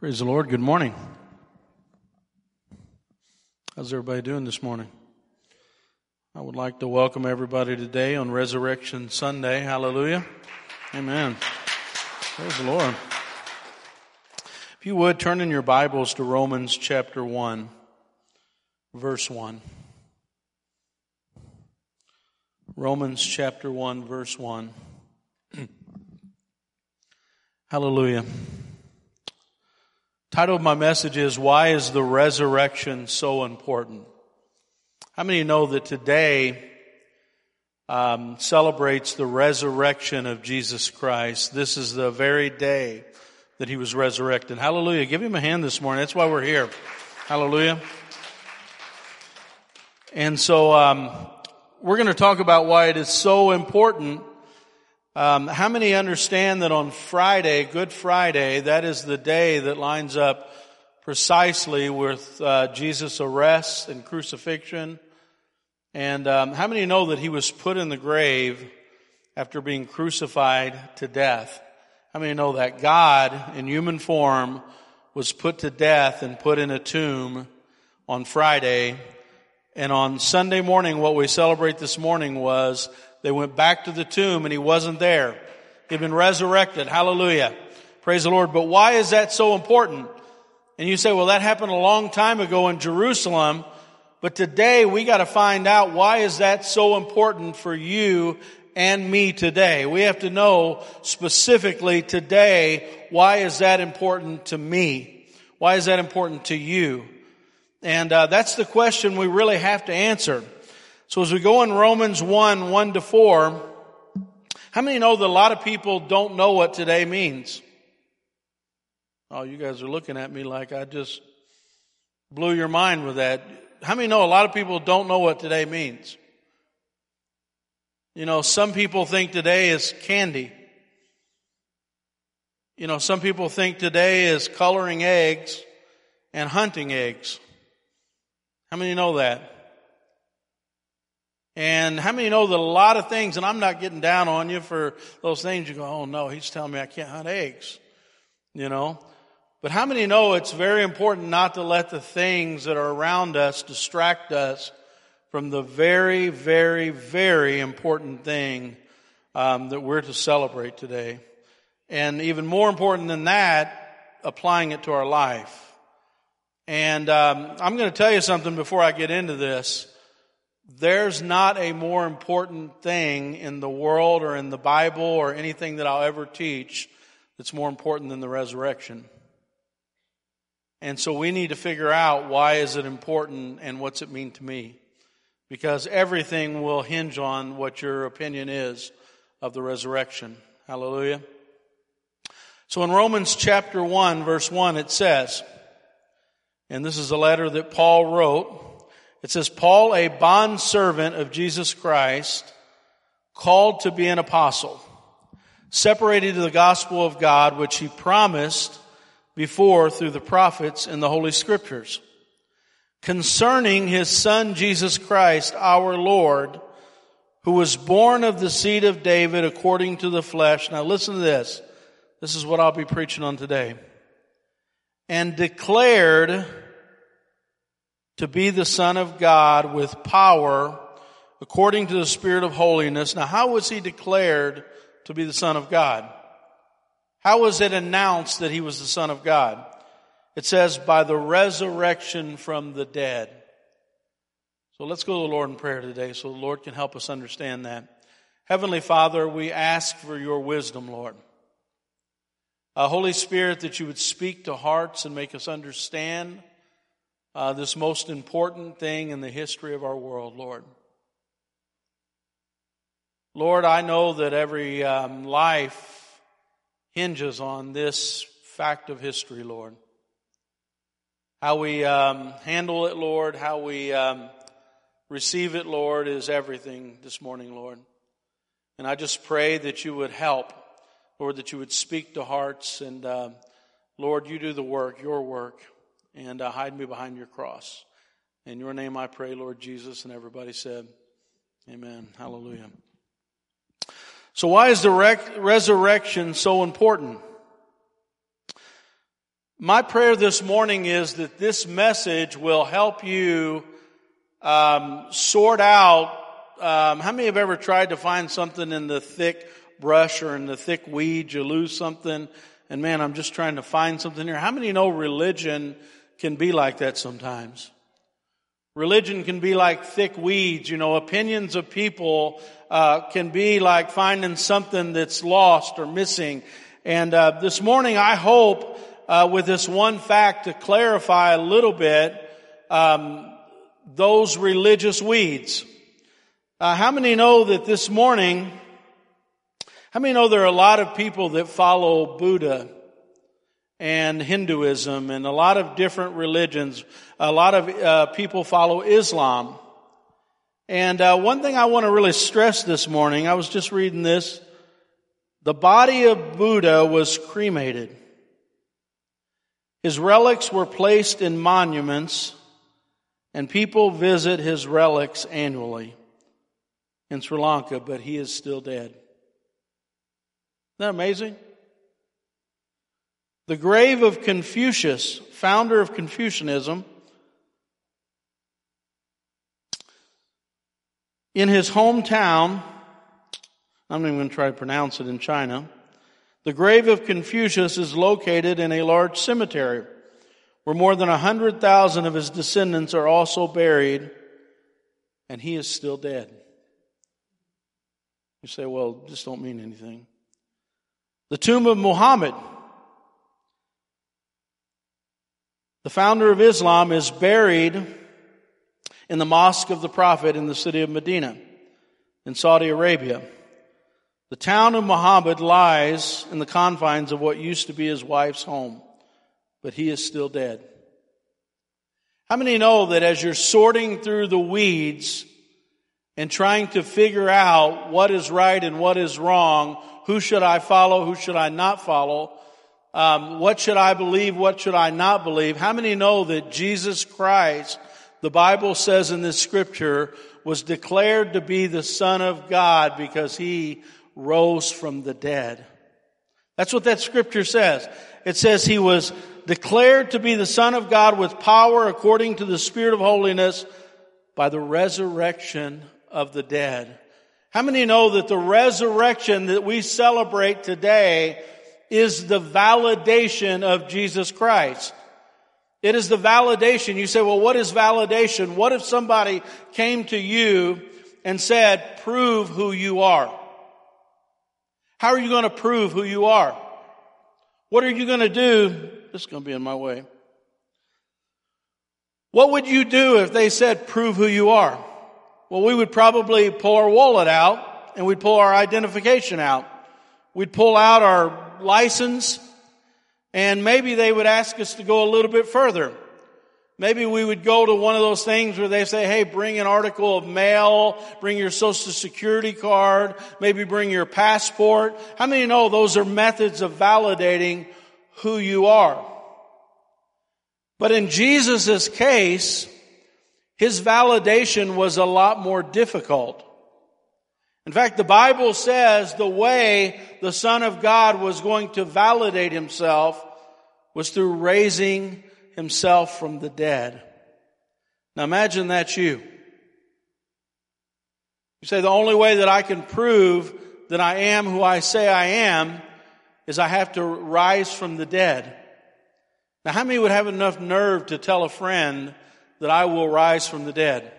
Praise the Lord. Good morning. How's everybody doing this morning? I would like to welcome everybody today on Resurrection Sunday. Hallelujah. Amen. Praise the Lord. If you would, turn in your Bibles to Romans chapter 1, verse 1. Romans chapter 1, verse 1. Hallelujah. Title of my message is Why is the Resurrection so important? How many know that today um, celebrates the resurrection of Jesus Christ? This is the very day that he was resurrected. Hallelujah. Give him a hand this morning. That's why we're here. Hallelujah. And so um, we're going to talk about why it is so important um, how many understand that on Friday, Good Friday, that is the day that lines up precisely with uh, Jesus' arrest and crucifixion? And um, how many know that he was put in the grave after being crucified to death? How many know that God, in human form, was put to death and put in a tomb on Friday? And on Sunday morning, what we celebrate this morning was they went back to the tomb and he wasn't there. He'd been resurrected. Hallelujah. Praise the Lord. But why is that so important? And you say, well, that happened a long time ago in Jerusalem. But today we got to find out why is that so important for you and me today. We have to know specifically today, why is that important to me? Why is that important to you? And uh, that's the question we really have to answer. So as we go in Romans 1, 1 to 4, how many know that a lot of people don't know what today means? Oh, you guys are looking at me like I just blew your mind with that. How many know a lot of people don't know what today means? You know, some people think today is candy. You know, some people think today is coloring eggs and hunting eggs. How many know that? And how many know that a lot of things, and I'm not getting down on you for those things, you go, oh no, he's telling me I can't hunt eggs. You know? But how many know it's very important not to let the things that are around us distract us from the very, very, very important thing um, that we're to celebrate today? And even more important than that, applying it to our life. And um, I'm going to tell you something before I get into this. There's not a more important thing in the world or in the Bible or anything that I'll ever teach that's more important than the resurrection. And so we need to figure out why is it important and what's it mean to me? Because everything will hinge on what your opinion is of the resurrection. Hallelujah. So in Romans chapter 1 verse 1 it says, and this is a letter that Paul wrote, it says, Paul, a bondservant of Jesus Christ, called to be an apostle, separated to the gospel of God, which he promised before through the prophets in the Holy Scriptures, concerning his son Jesus Christ, our Lord, who was born of the seed of David according to the flesh. Now listen to this. This is what I'll be preaching on today. And declared to be the Son of God with power according to the Spirit of holiness. Now, how was he declared to be the Son of God? How was it announced that he was the Son of God? It says, by the resurrection from the dead. So let's go to the Lord in prayer today so the Lord can help us understand that. Heavenly Father, we ask for your wisdom, Lord. Uh, Holy Spirit, that you would speak to hearts and make us understand uh, this most important thing in the history of our world, Lord. Lord, I know that every um, life hinges on this fact of history, Lord. How we um, handle it, Lord, how we um, receive it, Lord, is everything this morning, Lord. And I just pray that you would help, Lord, that you would speak to hearts, and uh, Lord, you do the work, your work and uh, hide me behind your cross. In your name I pray, Lord Jesus. And everybody said, Amen. Hallelujah. So why is the rec- resurrection so important? My prayer this morning is that this message will help you um, sort out. Um, how many have ever tried to find something in the thick brush or in the thick weeds? You lose something, and man, I'm just trying to find something here. How many know religion can be like that sometimes? Religion can be like thick weeds. You know, opinions of people uh, can be like finding something that's lost or missing. And uh, this morning, I hope uh, with this one fact to clarify a little bit um, those religious weeds. Uh, how many know that this morning? How many know there are a lot of people that follow Buddha and Hinduism and a lot of different religions? A lot of uh, people follow Islam. And uh, one thing I want to really stress this morning, I was just reading this. The body of Buddha was cremated. His relics were placed in monuments, and people visit his relics annually in Sri Lanka, but he is still dead. Isn't that amazing? The grave of Confucius, founder of Confucianism, in his hometown, I'm not even going to try to pronounce it in China, the grave of Confucius is located in a large cemetery where more than 100,000 of his descendants are also buried, and he is still dead. You say, well, this don't mean anything. The tomb of Muhammad, the founder of Islam, is buried in the Mosque of the Prophet in the city of Medina in Saudi Arabia. The town of Muhammad lies in the confines of what used to be his wife's home, but he is still dead. How many know that as you're sorting through the weeds and trying to figure out what is right and what is wrong, who should I follow, who should I not follow, um, what should I believe, what should I not believe? How many know that Jesus Christ, the Bible says in this scripture, was declared to be the Son of God because he rose from the dead. That's what that scripture says. It says he was declared to be the Son of God with power according to the Spirit of holiness by the resurrection of the dead. How many know that the resurrection that we celebrate today is the validation of Jesus Christ? It is the validation. You say, well, what is validation? What if somebody came to you and said, prove who you are? How are you going to prove who you are? What are you going to do? This is going to be in my way. What would you do if they said, prove who you are? Well, we would probably pull our wallet out and we'd pull our identification out. We'd pull out our license and maybe they would ask us to go a little bit further. Maybe we would go to one of those things where they say, hey, bring an article of mail, bring your social security card, maybe bring your passport. How many know those are methods of validating who you are? But in Jesus' case, his validation was a lot more difficult. In fact, the Bible says the way the Son of God was going to validate himself was through raising himself from the dead. Now imagine that's you. You say the only way that I can prove that I am who I say I am is I have to rise from the dead. Now how many would have enough nerve to tell a friend that I will rise from the dead?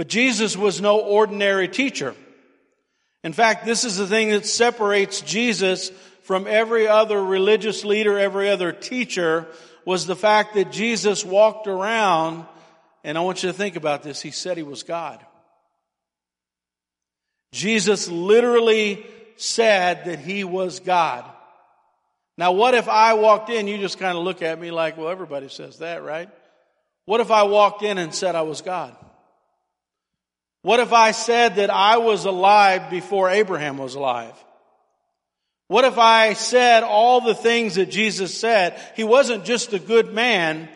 But Jesus was no ordinary teacher. In fact, this is the thing that separates Jesus from every other religious leader, every other teacher, was the fact that Jesus walked around, and I want you to think about this, he said he was God. Jesus literally said that he was God. Now, what if I walked in, you just kind of look at me like, well, everybody says that, right? What if I walked in and said I was God? What if I said that I was alive before Abraham was alive? What if I said all the things that Jesus said? He wasn't just a good man.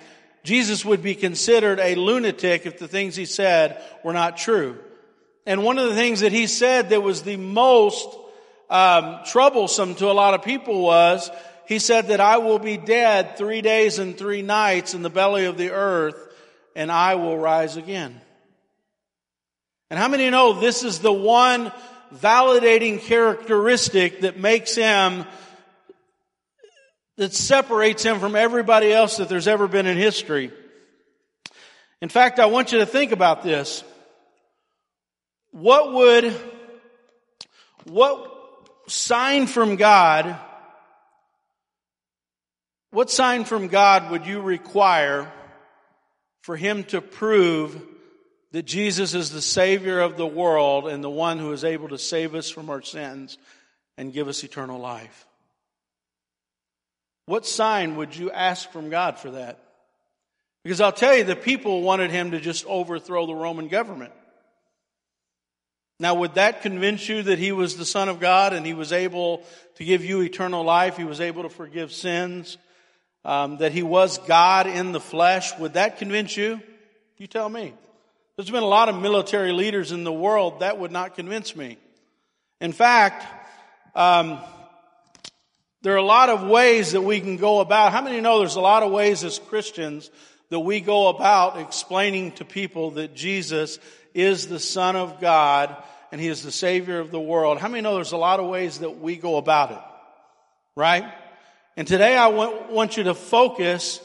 Jesus would be considered a lunatic if the things he said were not true. And one of the things that he said that was the most um, troublesome to a lot of people was he said that I will be dead three days and three nights in the belly of the earth and I will rise again. And how many know this is the one validating characteristic that makes him, that separates him from everybody else that there's ever been in history? In fact, I want you to think about this. What would, what sign from God, what sign from God would you require for him to prove that Jesus is the Savior of the world and the one who is able to save us from our sins and give us eternal life. What sign would you ask from God for that? Because I'll tell you, the people wanted him to just overthrow the Roman government. Now, would that convince you that he was the Son of God and he was able to give you eternal life? He was able to forgive sins? um, that he was God in the flesh. Would that convince you? You tell me. There's been a lot of military leaders in the world that would not convince me. In fact, um, there are a lot of ways that we can go about. How many know there's a lot of ways as Christians that we go about explaining to people that Jesus is the Son of God and He is the Savior of the world? How many know there's a lot of ways that we go about it? Right? And today I want, you to focus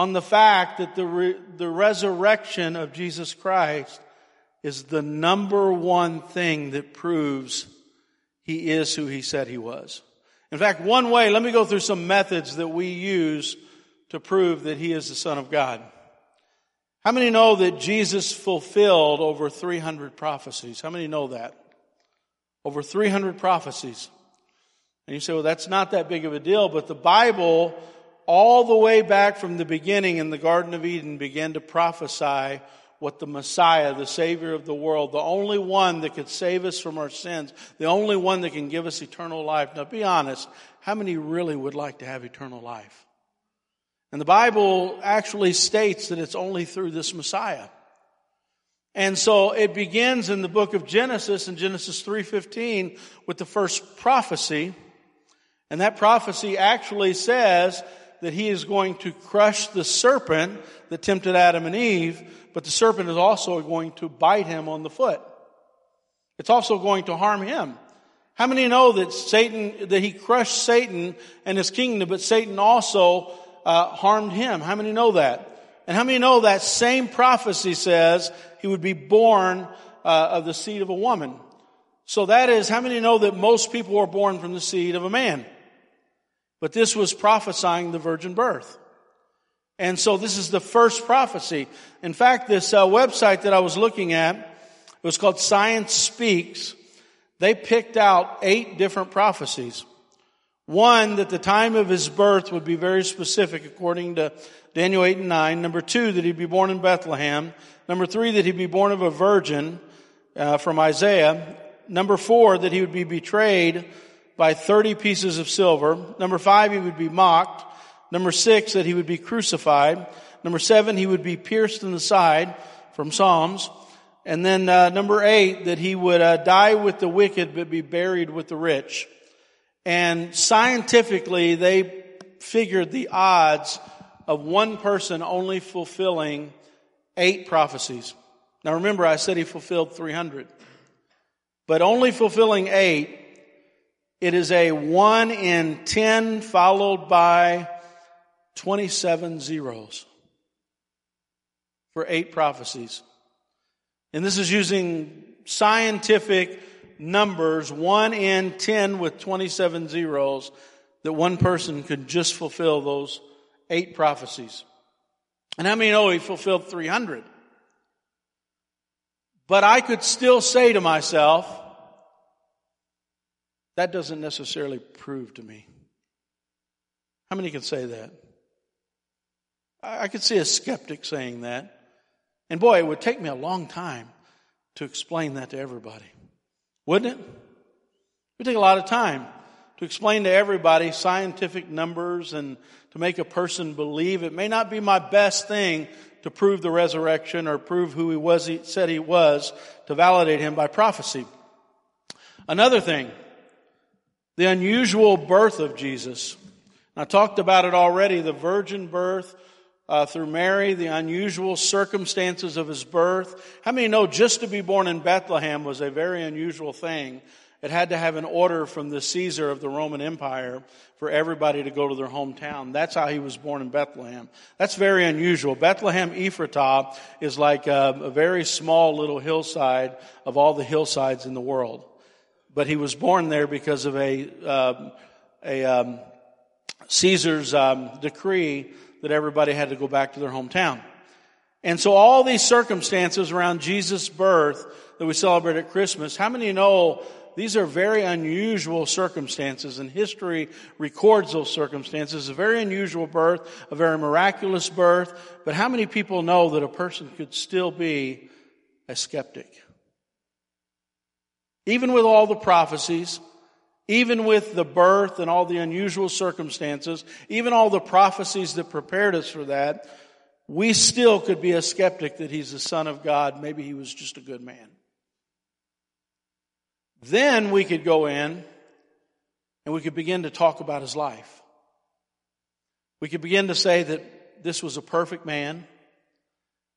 on the fact that the, re, the resurrection of Jesus Christ is the number one thing that proves he is who he said he was. In fact, one way, let me go through some methods that we use to prove that he is the Son of God. How many know that Jesus fulfilled over 300 prophecies? How many know that? Over 300 prophecies. And you say, well, that's not that big of a deal, but the Bible, all the way back from the beginning in the Garden of Eden, began to prophesy what the Messiah, the Savior of the world, the only one that could save us from our sins, the only one that can give us eternal life. Now be honest, how many really would like to have eternal life? And the Bible actually states that it's only through this Messiah. And so it begins in the book of Genesis in Genesis 3:15 with the first prophecy and that prophecy actually says that he is going to crush the serpent that tempted Adam and Eve, but the serpent is also going to bite him on the foot. It's also going to harm him. How many know that Satan, that he crushed Satan and his kingdom, but Satan also uh, harmed him? How many know that? And how many know that same prophecy says he would be born uh, of the seed of a woman? So that is, how many know that most people are born from the seed of a man? But this was prophesying the virgin birth. And so this is the first prophecy. In fact, this uh, website that I was looking at, it was called Science Speaks. They picked out eight different prophecies. One, that the time of his birth would be very specific according to Daniel 8 and 9. Number two, that he'd be born in Bethlehem. Number three, that he'd be born of a virgin uh, from Isaiah. Number four, that he would be betrayed by 30 pieces of silver. Number five, he would be mocked. Number six, that he would be crucified. Number seven, he would be pierced in the side from Psalms. And then uh, number eight, that he would uh, die with the wicked but be buried with the rich. And scientifically, they figured the odds of one person only fulfilling eight prophecies. Now remember, I said he fulfilled 300. But only fulfilling eight it is a 1 in 10 followed by 27 zeros for eight prophecies. And this is using scientific numbers, 1 in 10 with 27 zeros, that one person could just fulfill those eight prophecies. And how many know he fulfilled 300? But I could still say to myself, that doesn't necessarily prove to me. How many can say that? I could see a skeptic saying that. And boy, it would take me a long time to explain that to everybody. Wouldn't it? It would take a lot of time to explain to everybody scientific numbers and to make a person believe. It may not be my best thing to prove the resurrection or prove who he was, he said he was, to validate him by prophecy. Another thing, the unusual birth of Jesus. I talked about it already, the virgin birth uh, through Mary, the unusual circumstances of his birth. How many know just to be born in Bethlehem was a very unusual thing? It had to have an order from the Caesar of the Roman Empire for everybody to go to their hometown. That's how he was born in Bethlehem. That's very unusual. Bethlehem Ephratah is like a, a very small little hillside of all the hillsides in the world. But he was born there because of a, um, a um, Caesar's um, decree that everybody had to go back to their hometown. And so all these circumstances around Jesus' birth that we celebrate at Christmas, how many know these are very unusual circumstances and history records those circumstances. A very unusual birth, a very miraculous birth. But how many people know that a person could still be a skeptic? Even with all the prophecies, even with the birth and all the unusual circumstances, even all the prophecies that prepared us for that, we still could be a skeptic that he's the son of God. Maybe he was just a good man. Then we could go in and we could begin to talk about his life. We could begin to say that this was a perfect man.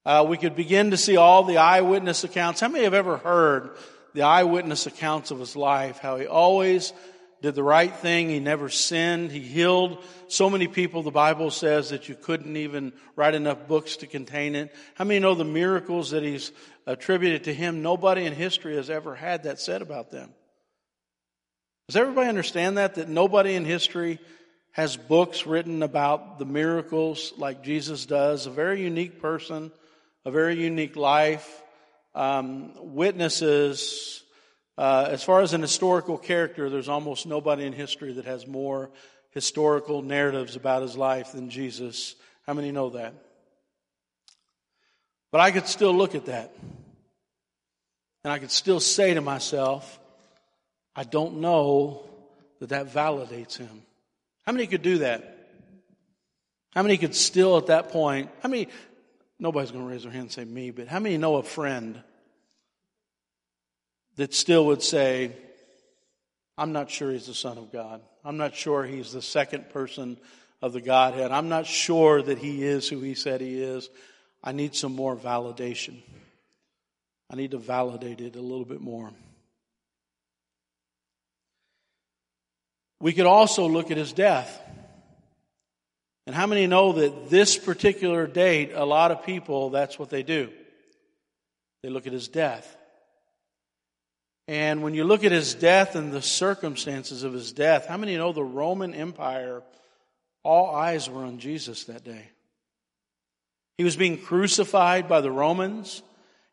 Uh, we could begin to see all the eyewitness accounts. How many have ever heard the eyewitness accounts of his life, how he always did the right thing. He never sinned. He healed so many people. The Bible says that you couldn't even write enough books to contain it. How many know the miracles that he's attributed to him? Nobody in history has ever had that said about them. Does everybody understand that? That nobody in history has books written about the miracles like Jesus does. A very unique person, a very unique life um, witnesses. Uh, as far as an historical character, there's almost nobody in history that has more historical narratives about his life than Jesus. How many know that? But I could still look at that. And I could still say to myself, I don't know that that validates him. How many could do that? How many could still at that point, how many, Nobody's going to raise their hand and say me, but how many know a friend that still would say, I'm not sure he's the Son of God. I'm not sure he's the second person of the Godhead. I'm not sure that he is who he said he is. I need some more validation. I need to validate it a little bit more. We could also look at his death. And how many know that this particular date, a lot of people, that's what they do? They look at his death. And when you look at his death and the circumstances of his death, how many know the Roman Empire, all eyes were on Jesus that day? He was being crucified by the Romans.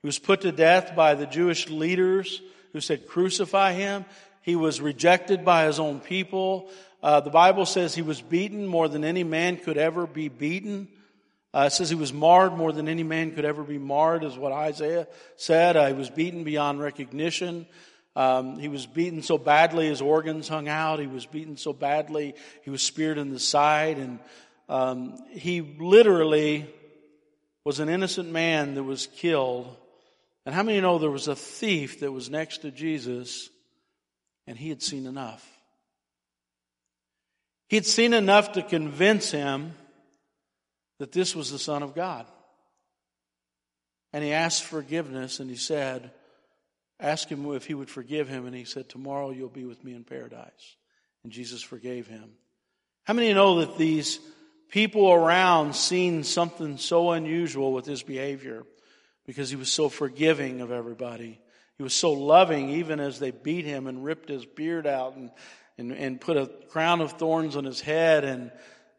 He was put to death by the Jewish leaders who said, crucify him. He was rejected by his own people. Uh, the Bible says he was beaten more than any man could ever be beaten. Uh, it says he was marred more than any man could ever be marred, is what Isaiah said. Uh, he was beaten beyond recognition. Um, he was beaten so badly his organs hung out. He was beaten so badly he was speared in the side. And um, he literally was an innocent man that was killed. And how many know there was a thief that was next to Jesus and he had seen enough? He'd seen enough to convince him that this was the Son of God. And he asked forgiveness and he said, Ask him if he would forgive him. And he said, Tomorrow you'll be with me in paradise. And Jesus forgave him. How many know that these people around seen something so unusual with his behavior because he was so forgiving of everybody? He was so loving even as they beat him and ripped his beard out and and, and put a crown of thorns on his head. And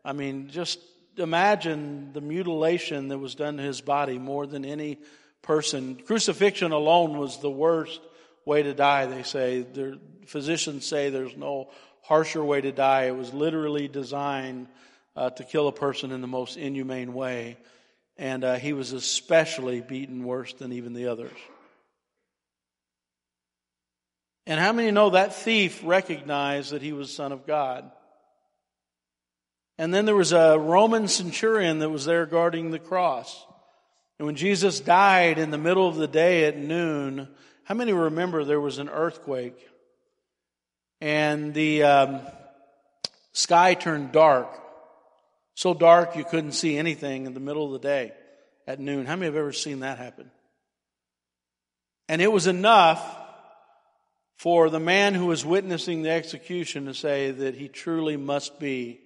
I mean, just imagine the mutilation that was done to his body more than any person. Crucifixion alone was the worst way to die, they say. Their physicians say there's no harsher way to die. It was literally designed uh, to kill a person in the most inhumane way. And uh, he was especially beaten worse than even the others. And how many know that thief recognized that he was Son of God? And then there was a Roman centurion that was there guarding the cross. And when Jesus died in the middle of the day at noon, how many remember there was an earthquake? And the, um, Sky turned dark. So dark you couldn't see anything in the middle of the day at noon. How many have ever seen that happen? And it was enough for the man who was witnessing the execution to say that he truly must be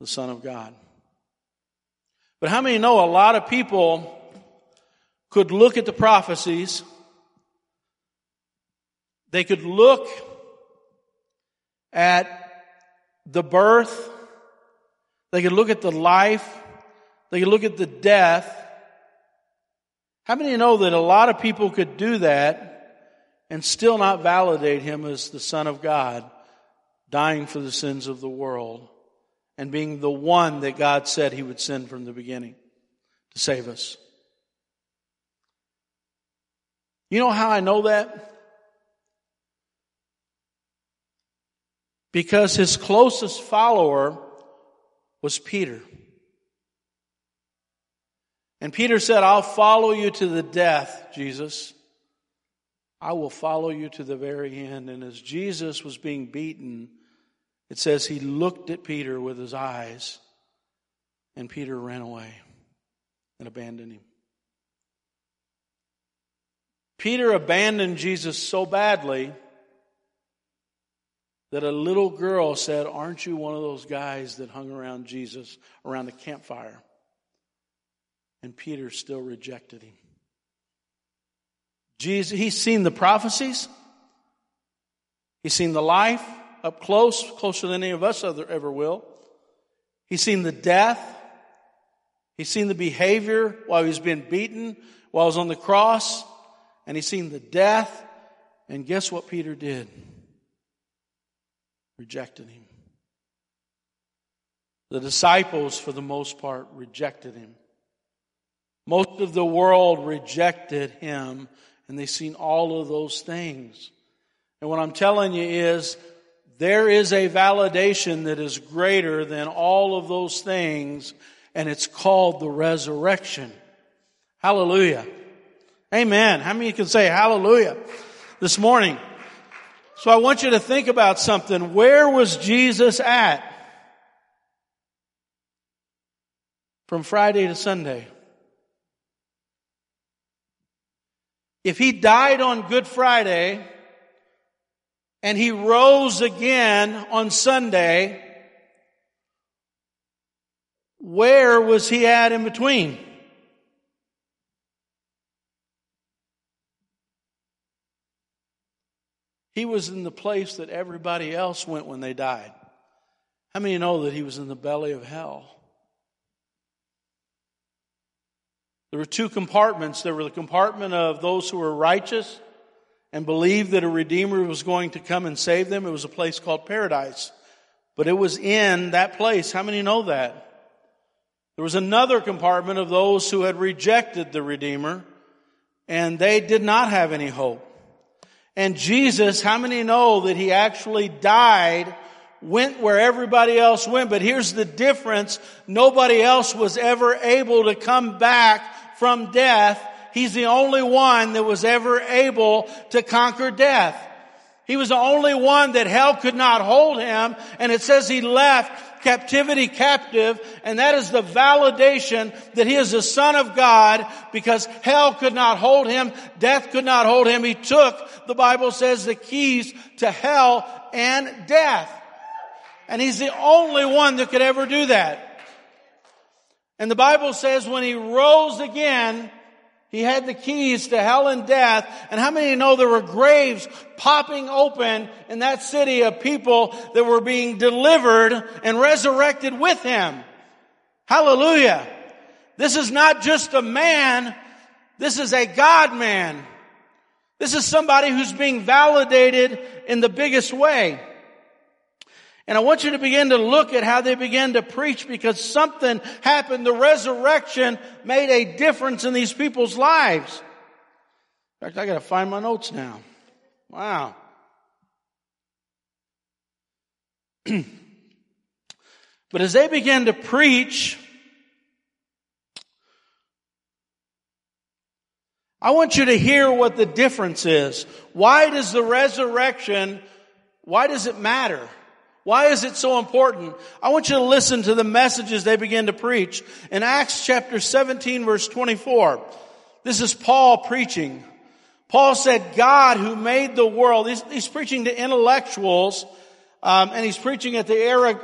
the Son of God. But how many know a lot of people could look at the prophecies, they could look at the birth, they could look at the life, they could look at the death. How many know that a lot of people could do that and still not validate him as the Son of God, dying for the sins of the world and being the one that God said he would send from the beginning to save us? You know how I know that? Because his closest follower was Peter. And Peter said, I'll follow you to the death, Jesus. I will follow you to the very end. And as Jesus was being beaten, it says he looked at Peter with his eyes, and Peter ran away and abandoned him. Peter abandoned Jesus so badly that a little girl said, Aren't you one of those guys that hung around Jesus around the campfire? And Peter still rejected him. Jesus, he's seen the prophecies. He's seen the life up close, closer than any of us ever will. He's seen the death. He's seen the behavior while he's been beaten, while he's on the cross. And he's seen the death. And guess what Peter did? Rejected him. The disciples, for the most part, rejected him. Most of the world rejected him and they've seen all of those things. And what I'm telling you is there is a validation that is greater than all of those things and it's called the resurrection. Hallelujah. Amen. How many can say hallelujah this morning? So I want you to think about something. Where was Jesus at? From Friday to Sunday. If he died on Good Friday and he rose again on Sunday, where was he at in between? He was in the place that everybody else went when they died. How many know that he was in the belly of hell? There were two compartments. There were the compartment of those who were righteous and believed that a Redeemer was going to come and save them. It was a place called paradise. But it was in that place. How many know that? There was another compartment of those who had rejected the Redeemer and they did not have any hope. And Jesus, how many know that he actually died went where everybody else went. But here's the difference. Nobody else was ever able to come back from death. He's the only one that was ever able to conquer death. He was the only one that hell could not hold him. And it says he left captivity captive. And that is the validation that he is the son of God because hell could not hold him. Death could not hold him. He took, the Bible says, the keys to hell and death. And he's the only one that could ever do that. And the Bible says when he rose again, he had the keys to hell and death. And how many know there were graves popping open in that city of people that were being delivered and resurrected with him? Hallelujah. This is not just a man. This is a God man. This is somebody who's being validated in the biggest way. And I want you to begin to look at how they began to preach because something happened. The resurrection made a difference in these people's lives. In fact, I gotta find my notes now. Wow. but as they began to preach, I want you to hear what the difference is. Why does the resurrection, why does it matter? Why is it so important? I want you to listen to the messages they begin to preach. In Acts chapter 17 verse 24, this is Paul preaching. Paul said, God who made the world, he's, he's preaching to intellectuals, um, and he's preaching at the era,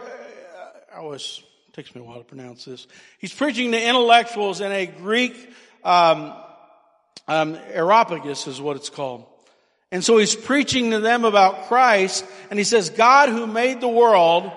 I was, takes me a while to pronounce this. He's preaching to intellectuals in a Greek, um, um, Areopagus is what it's called. And so he's preaching to them about Christ, and he says, God who made the world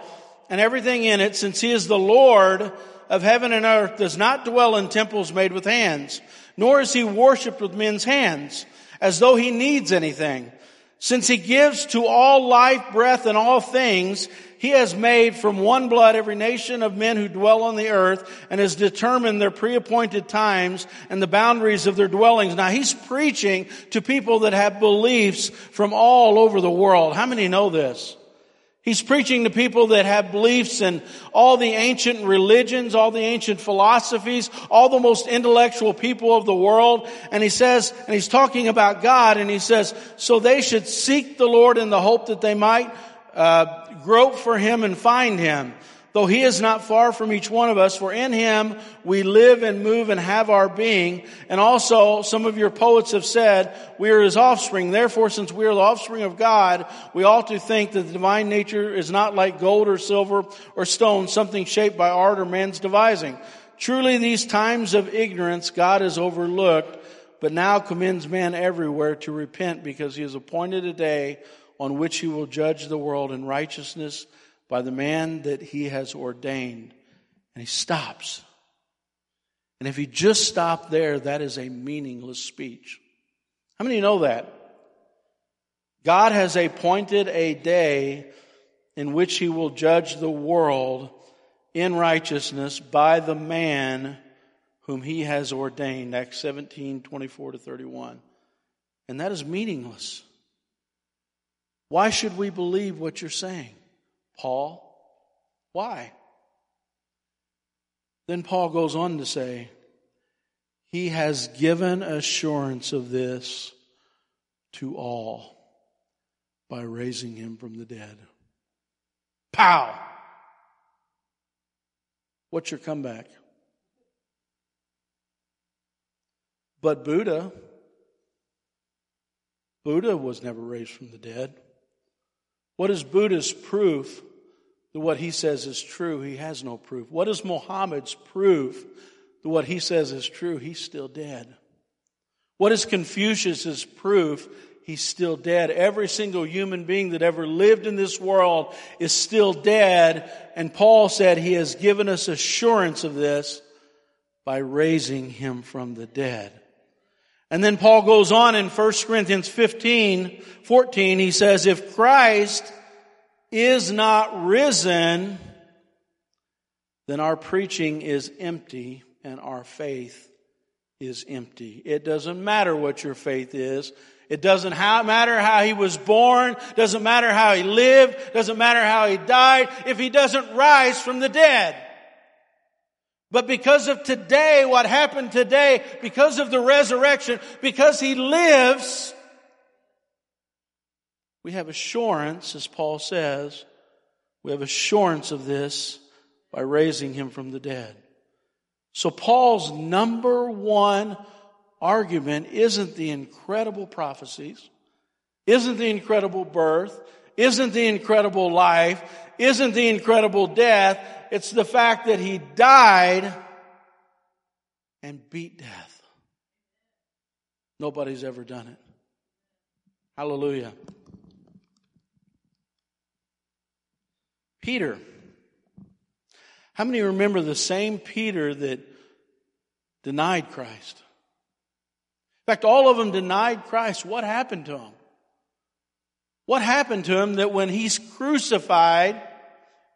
and everything in it, since he is the Lord of heaven and earth, does not dwell in temples made with hands, nor is he worshipped with men's hands, as though he needs anything. Since he gives to all life, breath, and all things, he has made from one blood every nation of men who dwell on the earth and has determined their pre-appointed times and the boundaries of their dwellings. Now he's preaching to people that have beliefs from all over the world. How many know this? He's preaching to people that have beliefs in all the ancient religions, all the ancient philosophies, all the most intellectual people of the world. And he says, and he's talking about God, and he says, so they should seek the Lord in the hope that they might uh, grope for him and find him. Though he is not far from each one of us, for in him we live and move and have our being. And also, some of your poets have said, we are his offspring. Therefore, since we are the offspring of God, we ought to think that the divine nature is not like gold or silver or stone, something shaped by art or man's devising. Truly, these times of ignorance God has overlooked, but now commends men everywhere to repent because he has appointed a day on which he will judge the world in righteousness by the man that he has ordained. And he stops. And if he just stopped there, that is a meaningless speech. How many know that? God has appointed a day in which he will judge the world in righteousness by the man whom he has ordained. Acts 17, 24 to 31. And that is meaningless. Why should we believe what you're saying, Paul? Why? Then Paul goes on to say, He has given assurance of this to all by raising him from the dead. Pow! What's your comeback? But Buddha, Buddha was never raised from the dead. What is Buddha's proof that what he says is true? He has no proof. What is Muhammad's proof that what he says is true? He's still dead. What is Confucius's proof? He's still dead. Every single human being that ever lived in this world is still dead. And Paul said he has given us assurance of this by raising him from the dead. And then Paul goes on in 1 Corinthians 15, 14, he says, if Christ is not risen, then our preaching is empty and our faith is empty. It doesn't matter what your faith is. It doesn't matter how he was born, doesn't matter how he lived, doesn't matter how he died, if he doesn't rise from the dead. But because of today, what happened today, because of the resurrection, because he lives, we have assurance, as Paul says, we have assurance of this by raising him from the dead. So Paul's number one argument isn't the incredible prophecies, isn't the incredible birth, isn't the incredible life, isn't the incredible death. It's the fact that he died and beat death. Nobody's ever done it. Hallelujah. Peter. How many remember the same Peter that denied Christ? In fact, all of them denied Christ. What happened to him? What happened to him that when he's crucified,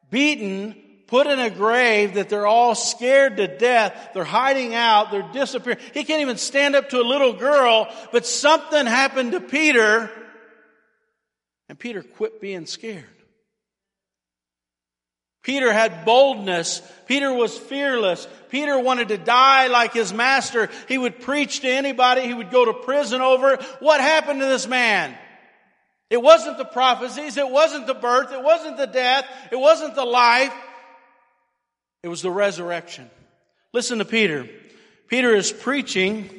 beaten, put in a grave that they're all scared to death. They're hiding out. They're disappearing. He can't even stand up to a little girl, but something happened to Peter and Peter quit being scared. Peter had boldness. Peter was fearless. Peter wanted to die like his master. He would preach to anybody. He would go to prison over it. What happened to this man? It wasn't the prophecies. It wasn't the birth. It wasn't the death. It wasn't the life. It was the resurrection. Listen to Peter. Peter is preaching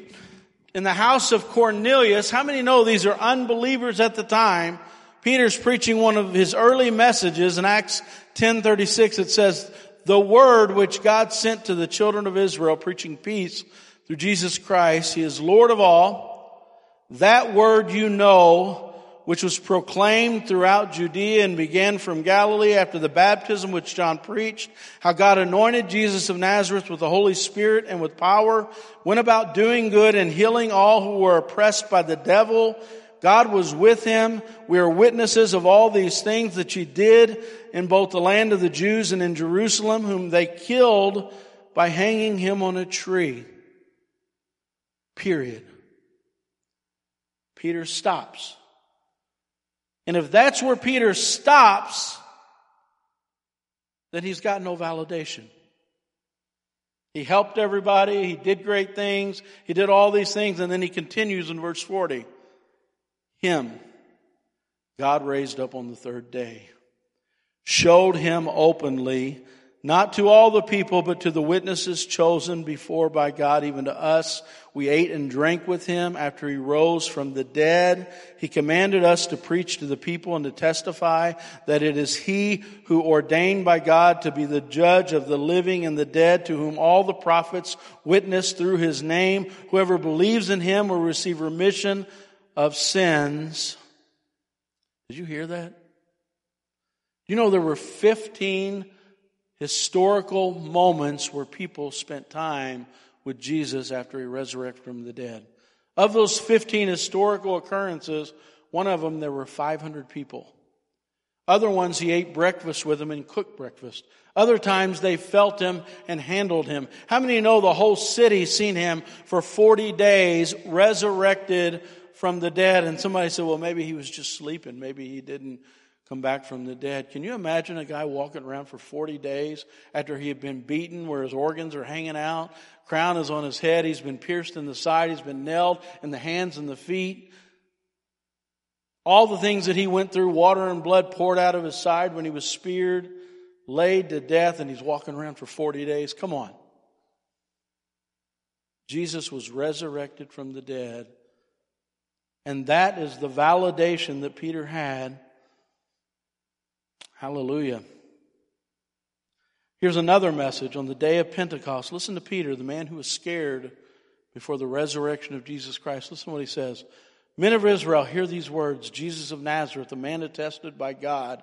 in the house of Cornelius. How many know these are unbelievers at the time? Peter's preaching one of his early messages in Acts 10:36 it says the word which God sent to the children of Israel preaching peace through Jesus Christ he is Lord of all that word you know which was proclaimed throughout Judea and began from Galilee after the baptism which John preached, how God anointed Jesus of Nazareth with the Holy Spirit and with power, went about doing good and healing all who were oppressed by the devil. God was with him. We are witnesses of all these things that he did in both the land of the Jews and in Jerusalem, whom they killed by hanging him on a tree. Period. Peter stops. And if that's where Peter stops, then he's got no validation. He helped everybody. He did great things. He did all these things. And then he continues in verse 40. Him, God raised up on the third day, showed him openly not to all the people, but to the witnesses chosen before by God, even to us. We ate and drank with him after he rose from the dead. He commanded us to preach to the people and to testify that it is he who ordained by God to be the judge of the living and the dead, to whom all the prophets witness through his name. Whoever believes in him will receive remission of sins. Did you hear that? You know, there were 15 historical moments where people spent time with Jesus after he resurrected from the dead. Of those 15 historical occurrences, one of them there were 500 people. Other ones he ate breakfast with them and cooked breakfast. Other times they felt him and handled him. How many know the whole city seen him for 40 days resurrected from the dead? And somebody said, well, maybe he was just sleeping. Maybe he didn't come back from the dead. Can you imagine a guy walking around for 40 days after he had been beaten where his organs are hanging out? Crown is on his head. He's been pierced in the side. He's been nailed in the hands and the feet. All the things that he went through, water and blood poured out of his side when he was speared, laid to death, and he's walking around for 40 days. Come on. Jesus was resurrected from the dead. And that is the validation that Peter had Hallelujah. Here's another message on the day of Pentecost. Listen to Peter, the man who was scared before the resurrection of Jesus Christ. Listen to what he says. Men of Israel, hear these words Jesus of Nazareth, a man attested by God.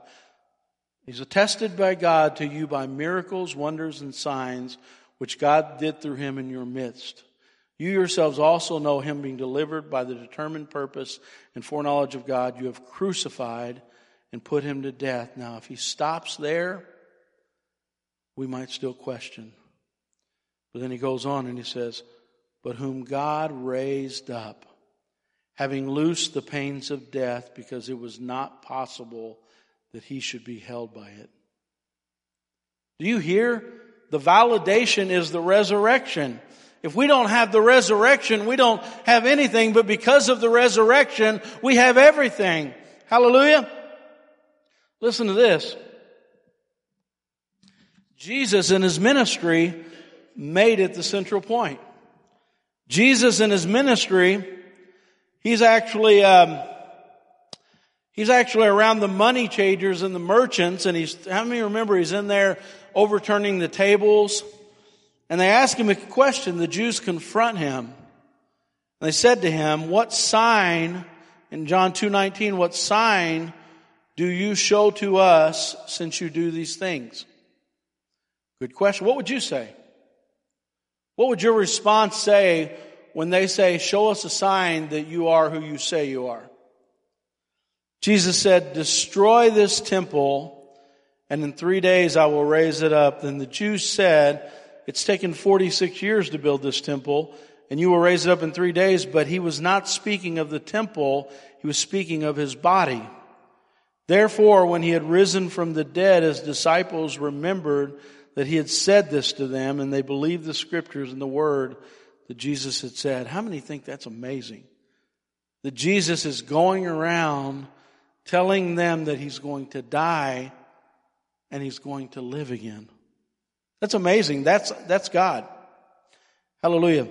He's attested by God to you by miracles, wonders, and signs which God did through him in your midst. You yourselves also know him being delivered by the determined purpose and foreknowledge of God. You have crucified and put him to death. Now, if he stops there, we might still question. But then he goes on and he says, But whom God raised up, having loosed the pains of death, because it was not possible that he should be held by it. Do you hear? The validation is the resurrection. If we don't have the resurrection, we don't have anything, but because of the resurrection, we have everything. Hallelujah. Listen to this. Jesus in his ministry made it the central point. Jesus in his ministry, he's actually, um, he's actually around the money changers and the merchants, and he's, how many remember he's in there overturning the tables? And they ask him a question. The Jews confront him. They said to him, what sign, in John 2.19, what sign do you show to us since you do these things? Good question. What would you say? What would your response say when they say, show us a sign that you are who you say you are? Jesus said, destroy this temple and in three days I will raise it up. Then the Jews said, it's taken 46 years to build this temple and you will raise it up in three days. But he was not speaking of the temple. He was speaking of his body. Therefore, when he had risen from the dead, his disciples remembered that he had said this to them, and they believed the scriptures and the word that Jesus had said. How many think that's amazing? That Jesus is going around telling them that he's going to die and he's going to live again. That's amazing. That's, that's God. Hallelujah.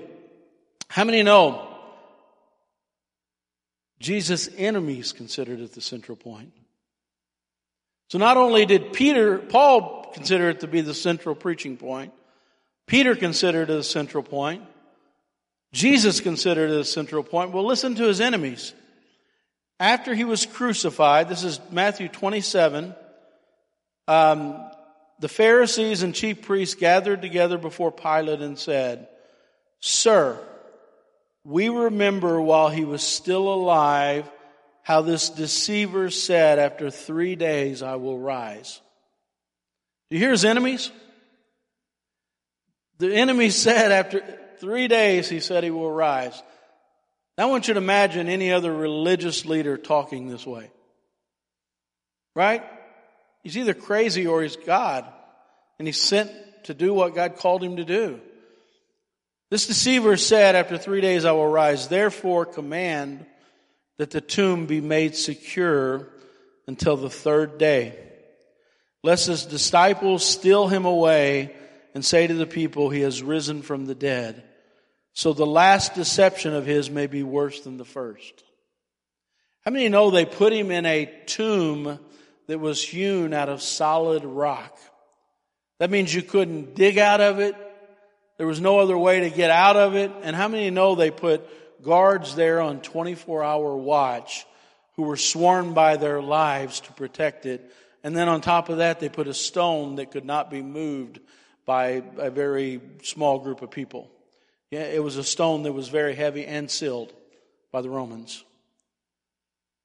How many know Jesus' enemies considered it the central point? So not only did Peter, Paul consider it to be the central preaching point, Peter considered it a central point, Jesus considered it a central point. Well, listen to his enemies. After he was crucified, this is Matthew 27, um, the Pharisees and chief priests gathered together before Pilate and said, Sir, we remember while he was still alive how this deceiver said, After three days I will rise. Do you hear his enemies? The enemy said, After three days, he said he will rise. I want you to imagine any other religious leader talking this way. Right? He's either crazy or he's God. And he's sent to do what God called him to do. This deceiver said, After three days I will rise. Therefore, command that the tomb be made secure until the third day, lest his disciples steal him away and say to the people, He has risen from the dead. So the last deception of his may be worse than the first. How many know they put him in a tomb that was hewn out of solid rock? That means you couldn't dig out of it. There was no other way to get out of it. And how many know they put guards there on 24 hour watch who were sworn by their lives to protect it? And then on top of that, they put a stone that could not be moved by a very small group of people. Yeah, it was a stone that was very heavy and sealed by the Romans.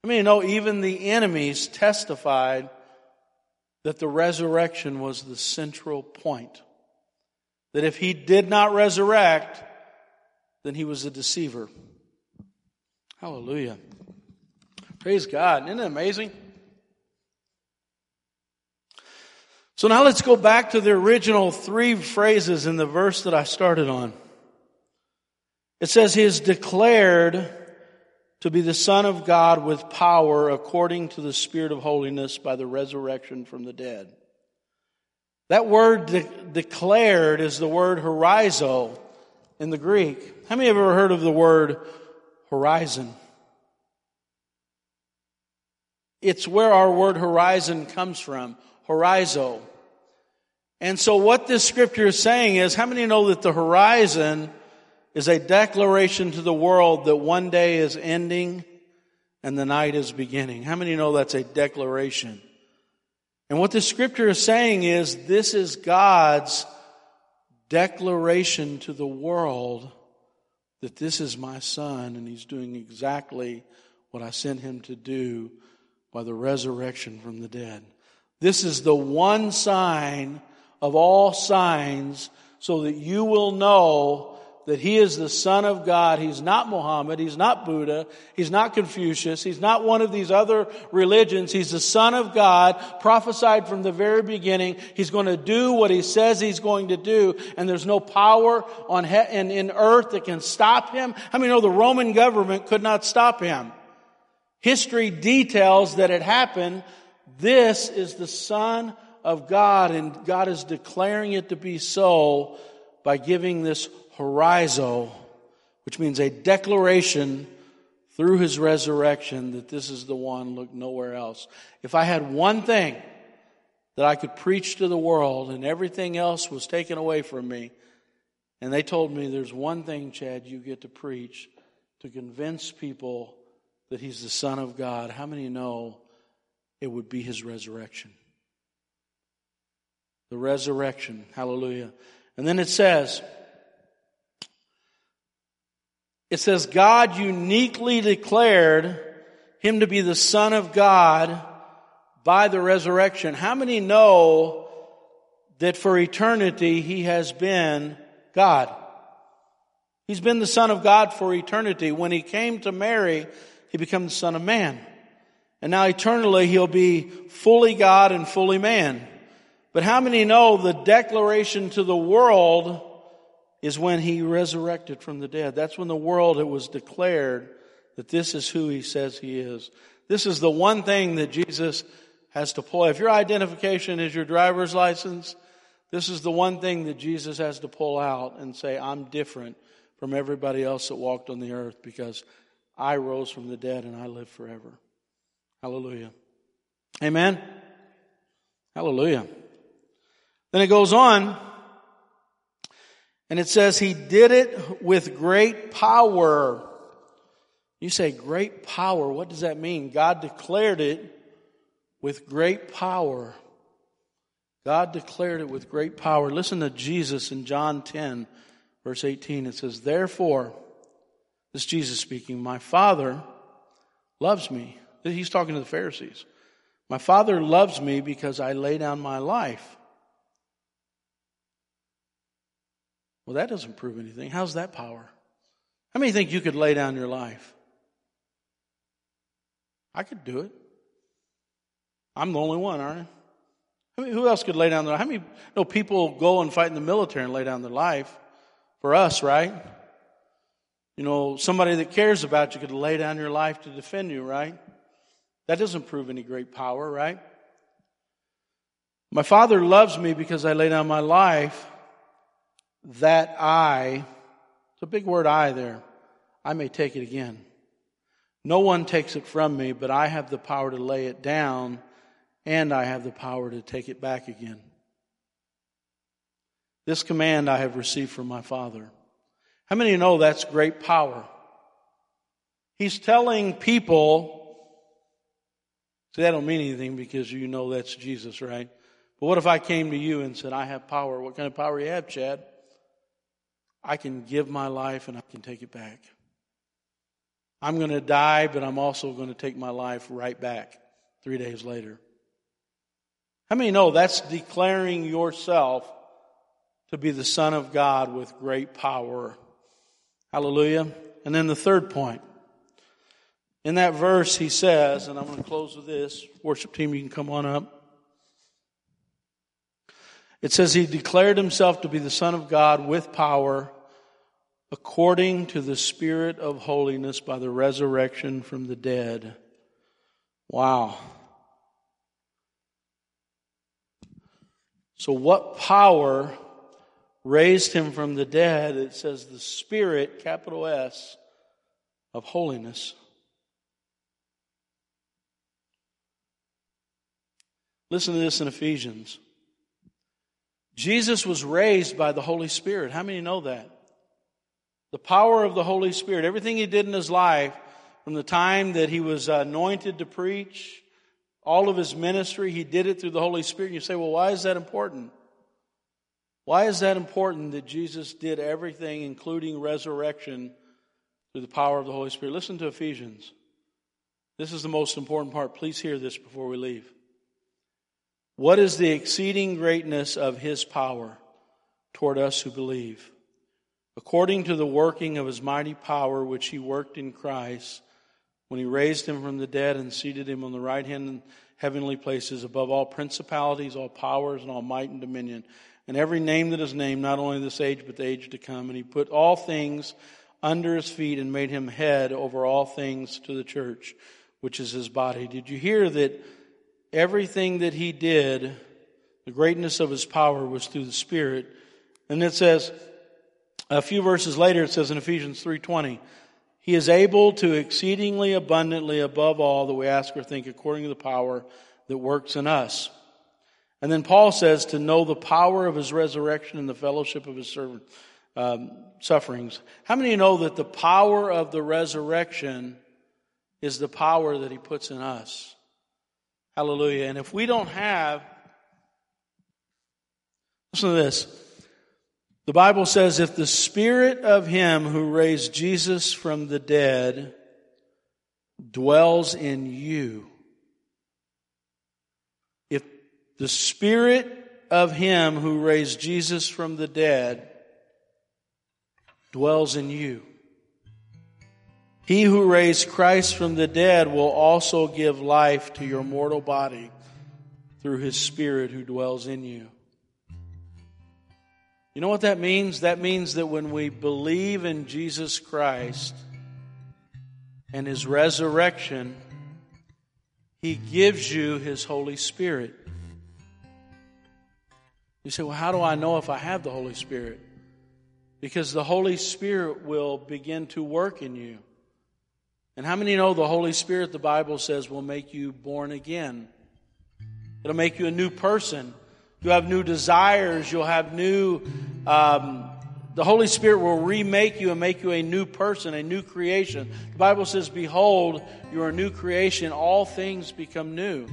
I mean, you know, even the enemies testified that the resurrection was the central point. That if he did not resurrect, then he was a deceiver. Hallelujah. Praise God. Isn't it amazing? So now let's go back to the original three phrases in the verse that I started on. It says he is declared to be the Son of God with power according to the Spirit of holiness by the resurrection from the dead. That word de- declared is the word horizo in the Greek. How many have ever heard of the word horizon? It's where our word horizon comes from, horizo. And so what this scripture is saying is, how many know that the horizon is a declaration to the world that one day is ending and the night is beginning. How many know that's a declaration? And what this scripture is saying is this is God's declaration to the world that this is my son and he's doing exactly what I sent him to do by the resurrection from the dead. This is the one sign of all signs so that you will know that he is the Son of God. He's not Muhammad. He's not Buddha. He's not Confucius. He's not one of these other religions. He's the Son of God, prophesied from the very beginning. He's going to do what he says he's going to do, and there's no power on he- in, in earth that can stop him. How many know the Roman government could not stop him? History details that it happened. This is the Son of God, and God is declaring it to be so by giving this horizo, which means a declaration through his resurrection that this is the one, look nowhere else. If I had one thing that I could preach to the world and everything else was taken away from me, and they told me there's one thing, Chad, you get to preach to convince people that he's the Son of God, how many know it would be his resurrection? The resurrection. Hallelujah. And then it says, it says God uniquely declared him to be the Son of God by the resurrection. How many know that for eternity he has been God? He's been the Son of God for eternity. When he came to Mary, he became the Son of Man. And now eternally he'll be fully God and fully man. But how many know the declaration to the world is when he resurrected from the dead. That's when the world it was declared that this is who he says he is. This is the one thing that Jesus has to pull. If your identification is your driver's license, this is the one thing that Jesus has to pull out and say, I'm different from everybody else that walked on the earth because I rose from the dead and I live forever. Hallelujah. Amen. Hallelujah. Then it goes on and it says he did it with great power. You say great power. What does that mean? God declared it with great power. God declared it with great power. Listen to Jesus in John 10, verse 18. It says, Therefore, this is Jesus speaking, my Father loves me. He's talking to the Pharisees. My Father loves me because I lay down my life. Well, that doesn't prove anything. How's that power? How many think you could lay down your life? I could do it. I'm the only one, aren't I? I mean, who else could lay down their How many know people go and fight in the military and lay down their life for us, right? You know, somebody that cares about you could lay down your life to defend you, right? That doesn't prove any great power, right? My Father loves me because I lay down my life that I, it's a big word I there, I may take it again. No one takes it from me, but I have the power to lay it down and I have the power to take it back again. This command I have received from my Father. How many know that's great power? He's telling people, see, that don't mean anything because you know that's Jesus, right? But what if I came to you and said, I have power? What kind of power do you have, Chad? I can give my life and I can take it back. I'm going to die, but I'm also going to take my life right back three days later. How many know that's declaring yourself to be the Son of God with great power? Hallelujah. And then the third point. In that verse, he says, and I'm going to close with this. Worship team, you can come on up. It says, He declared Himself to be the Son of God with power according to the Spirit of holiness by the resurrection from the dead. Wow. So, what power raised him from the dead? It says the Spirit, capital S, of holiness. Listen to this in Ephesians. Jesus was raised by the Holy Spirit. How many know that? The power of the Holy Spirit. Everything he did in his life, from the time that he was anointed to preach, all of his ministry, he did it through the Holy Spirit. You say, well, why is that important? Why is that important that Jesus did everything, including resurrection, through the power of the Holy Spirit? Listen to Ephesians. This is the most important part. Please hear this before we leave. What is the exceeding greatness of his power toward us who believe? According to the working of his mighty power, which he worked in Christ when he raised him from the dead and seated him on the right hand in heavenly places above all principalities, all powers, and all might and dominion, and every name that is named, not only this age, but the age to come. And he put all things under his feet and made him head over all things to the church, which is his body. Did you hear that everything that he did, the greatness of his power was through the Spirit? And it says, a few verses later, it says in Ephesians 3.20, he is able to exceedingly abundantly above all that we ask or think according to the power that works in us. And then Paul says to know the power of his resurrection and the fellowship of his servant, um, sufferings. How many know that the power of the resurrection is the power that he puts in us? Hallelujah. And if we don't have, listen to this. The Bible says, if the spirit of him who raised Jesus from the dead dwells in you, if the spirit of him who raised Jesus from the dead dwells in you, he who raised Christ from the dead will also give life to your mortal body through his spirit who dwells in you. You know what that means? That means that when we believe in Jesus Christ, and his resurrection, he gives you his Holy Spirit. You say, well, how do I know if I have the Holy Spirit? Because the Holy Spirit will begin to work in you. And how many know the Holy Spirit, the Bible says, will make you born again? It'll make you a new person. You'll have new desires. You'll have new, um, the Holy Spirit will remake you and make you a new person, a new creation. The Bible says, Behold, you are a new creation. All things become new.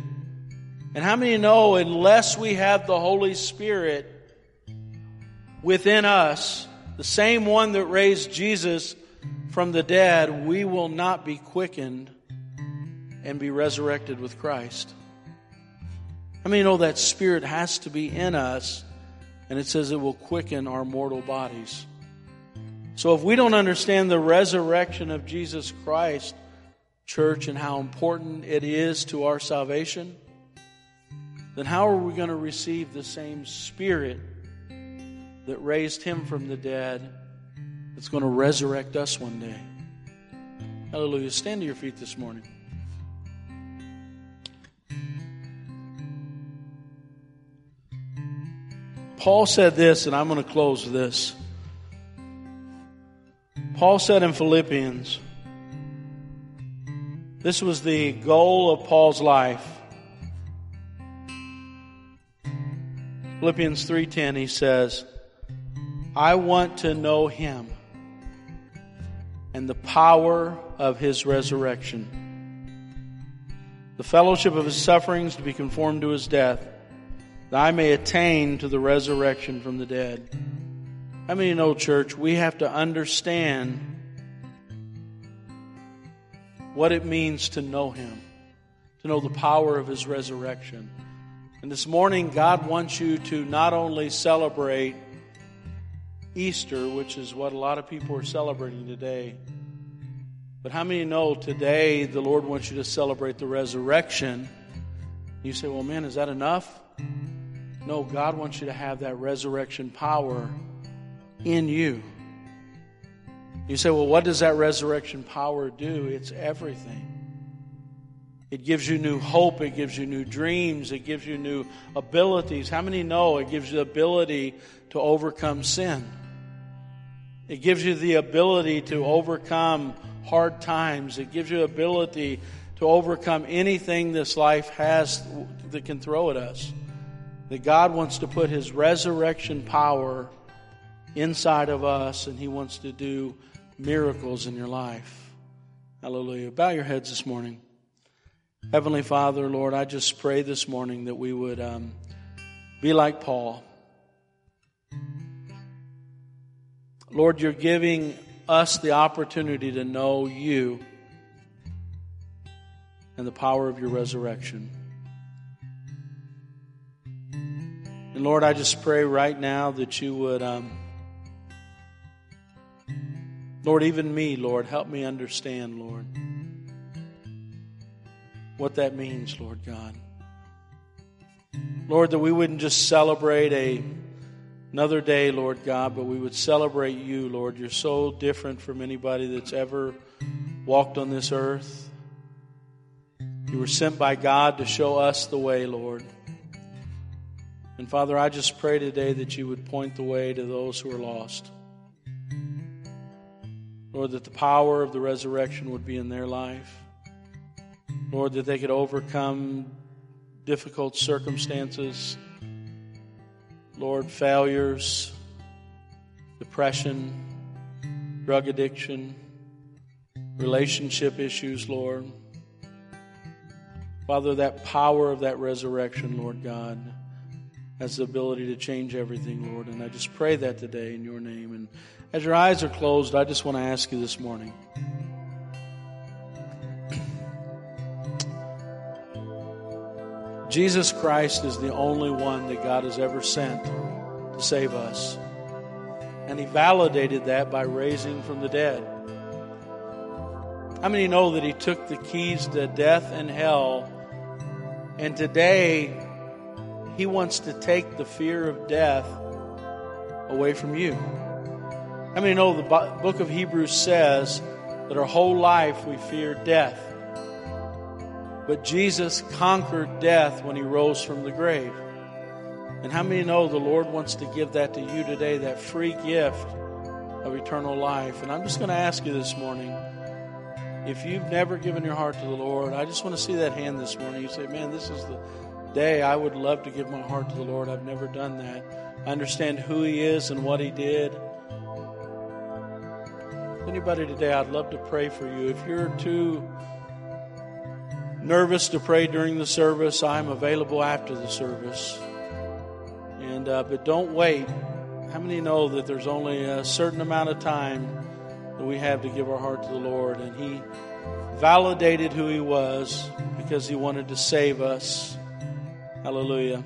And how many know unless we have the Holy Spirit within us, the same one that raised Jesus from the dead, we will not be quickened and be resurrected with Christ. I mean, know that Spirit has to be in us, and it says it will quicken our mortal bodies. So if we don't understand the resurrection of Jesus Christ, church, and how important it is to our salvation, then how are we going to receive the same Spirit that raised him from the dead that's going to resurrect us one day? Hallelujah. Stand to your feet this morning. Paul said this, and I'm going to close with this. Paul said in Philippians, this was the goal of Paul's life. Philippians 3:10 he says, I want to know him and the power of his resurrection. The fellowship of his sufferings to be conformed to his death that I may attain to the resurrection from the dead. I mean, old church, we have to understand what it means to know Him, to know the power of His resurrection. And this morning, God wants you to not only celebrate Easter, which is what a lot of people are celebrating today, but how many know today the Lord wants you to celebrate the resurrection? You say, well, man, is that enough? No, God wants you to have that resurrection power in you. You say, well, what does that resurrection power do? It's everything. It gives you new hope. It gives you new dreams. It gives you new abilities. How many know it gives you the ability to overcome sin? It gives you the ability to overcome hard times. It gives you the ability to overcome anything this life has that can throw at us that God wants to put His resurrection power inside of us and He wants to do miracles in your life. Hallelujah. Bow your heads this morning. Heavenly Father, Lord, I just pray this morning that we would um, be like Paul. Lord, you're giving us the opportunity to know you and the power of your resurrection. And Lord, I just pray right now that you would, um, Lord, even me, Lord, help me understand, Lord, what that means, Lord God. Lord, that we wouldn't just celebrate a another day, Lord God, but we would celebrate you, Lord. You're so different from anybody that's ever walked on this earth. You were sent by God to show us the way, Lord. And Father, I just pray today that you would point the way to those who are lost. Lord, that the power of the resurrection would be in their life. Lord, that they could overcome difficult circumstances. Lord, failures, depression, drug addiction, relationship issues, Lord. Father, that power of that resurrection, Lord God has the ability to change everything, Lord. And I just pray that today in your name. And as your eyes are closed, I just want to ask you this morning. Jesus Christ is the only one that God has ever sent to save us. And he validated that by raising from the dead. How many know that he took the keys to death and hell? And today, he wants to take the fear of death away from you. How many know the book of Hebrews says that our whole life we fear death. But Jesus conquered death when he rose from the grave. And how many know the Lord wants to give that to you today, that free gift of eternal life? And I'm just going to ask you this morning if you've never given your heart to the Lord, I just want to see that hand this morning. You say, man, this is the day I would love to give my heart to the Lord. I've never done that. I understand who He is and what He did. Anybody today, I'd love to pray for you. If you're too nervous to pray during the service, I'm available after the service. And uh, but don't wait. How many know that there's only a certain amount of time that we have to give our heart to the Lord? And He validated who He was because He wanted to save us. Hallelujah.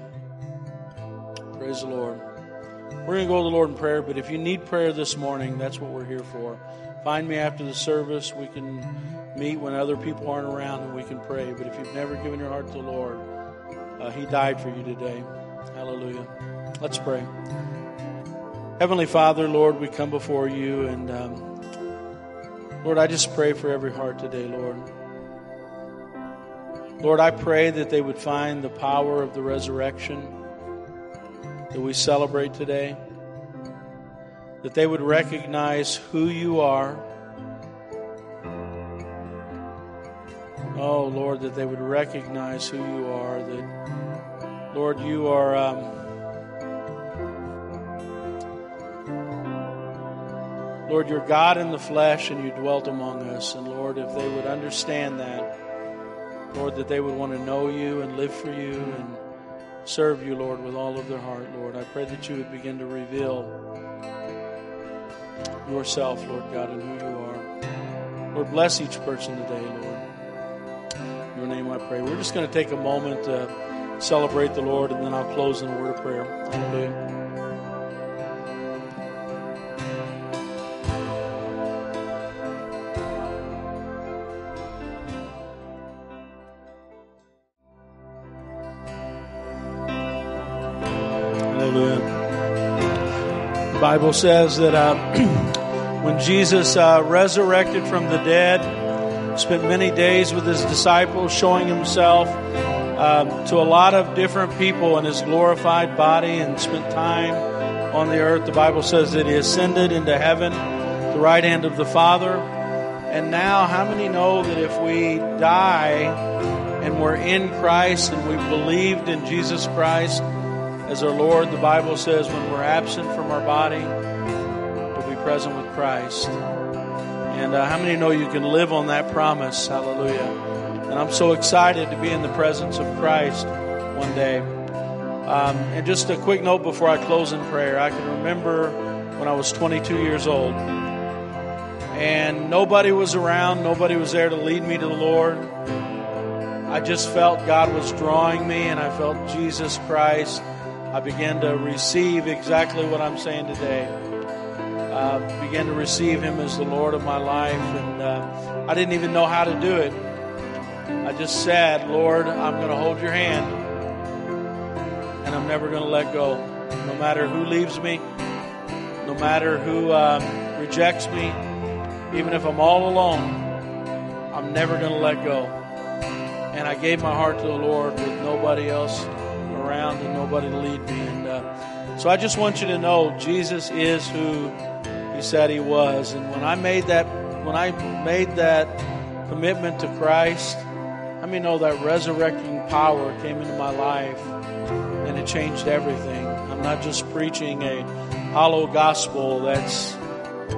Praise the Lord. We're going to go to the Lord in prayer, but if you need prayer this morning, that's what we're here for. Find me after the service. We can meet when other people aren't around and we can pray. But if you've never given your heart to the Lord, uh, He died for you today. Hallelujah. Let's pray. Heavenly Father, Lord, we come before you and um, Lord, I just pray for every heart today, Lord. Lord, I pray that they would find the power of the resurrection that we celebrate today, that they would recognize who you are. Oh, Lord, that they would recognize who you are, that, Lord, you are. Um, Lord, you're God in the flesh and you dwelt among us. And Lord, if they would understand that, Lord, that they would want to know you and live for you and serve you, Lord, with all of their heart, Lord. I pray that you would begin to reveal yourself, Lord God, and who you are. Lord, bless each person today, Lord. Name I pray. We're just going to take a moment to celebrate the Lord, and then I'll close in a word of prayer. Hallelujah. The Bible says that uh, when Jesus uh, resurrected from the dead, spent many days with his disciples, showing himself uh, to a lot of different people in his glorified body, and spent time on the earth. The Bible says that he ascended into heaven, the right hand of the Father. And now, how many know that if we die and we're in Christ and we've believed in Jesus Christ, as our Lord, the Bible says, when we're absent from our body, we'll be present with Christ. And uh, how many know you can live on that promise? Hallelujah. And I'm so excited to be in the presence of Christ one day. Um, and just a quick note before I close in prayer. I can remember when I was 22 years old, and nobody was around, nobody was there to lead me to the Lord. I just felt God was drawing me, and I felt Jesus Christ I began to receive exactly what I'm saying today. Uh, began to receive Him as the Lord of my life, and uh, I didn't even know how to do it. I just said, Lord, I'm going to hold your hand, and I'm never going to let go. No matter who leaves me, no matter who um, rejects me, even if I'm all alone, I'm never going to let go. And I gave my heart to the Lord with nobody else around and nobody to lead me. And uh, so I just want you to know Jesus is who He said He was. And when I made that, when I made that commitment to Christ, I mean, know that resurrecting power came into my life, and it changed everything. I'm not just preaching a hollow gospel. That's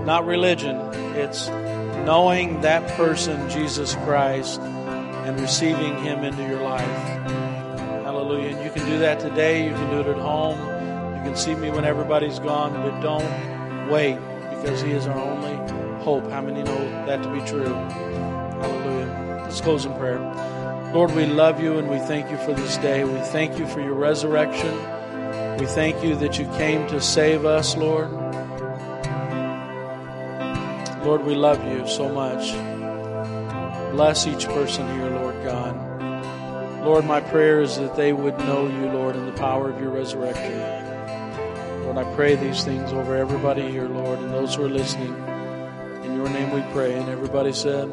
not religion. It's knowing that person, Jesus Christ, and receiving Him into your life. Hallelujah. And you can do that today. You can do it at home. You can see me when everybody's gone, but don't wait because He is our only hope. How many know that to be true? Hallelujah. Let's close in prayer. Lord, we love you and we thank you for this day. We thank you for your resurrection. We thank you that you came to save us, Lord. Lord, we love you so much. Bless each person here, Lord God. Lord, my prayer is that they would know you, Lord, in the power of your resurrection. Lord, I pray these things over everybody here, Lord, and those who are listening. In your name we pray. And everybody said,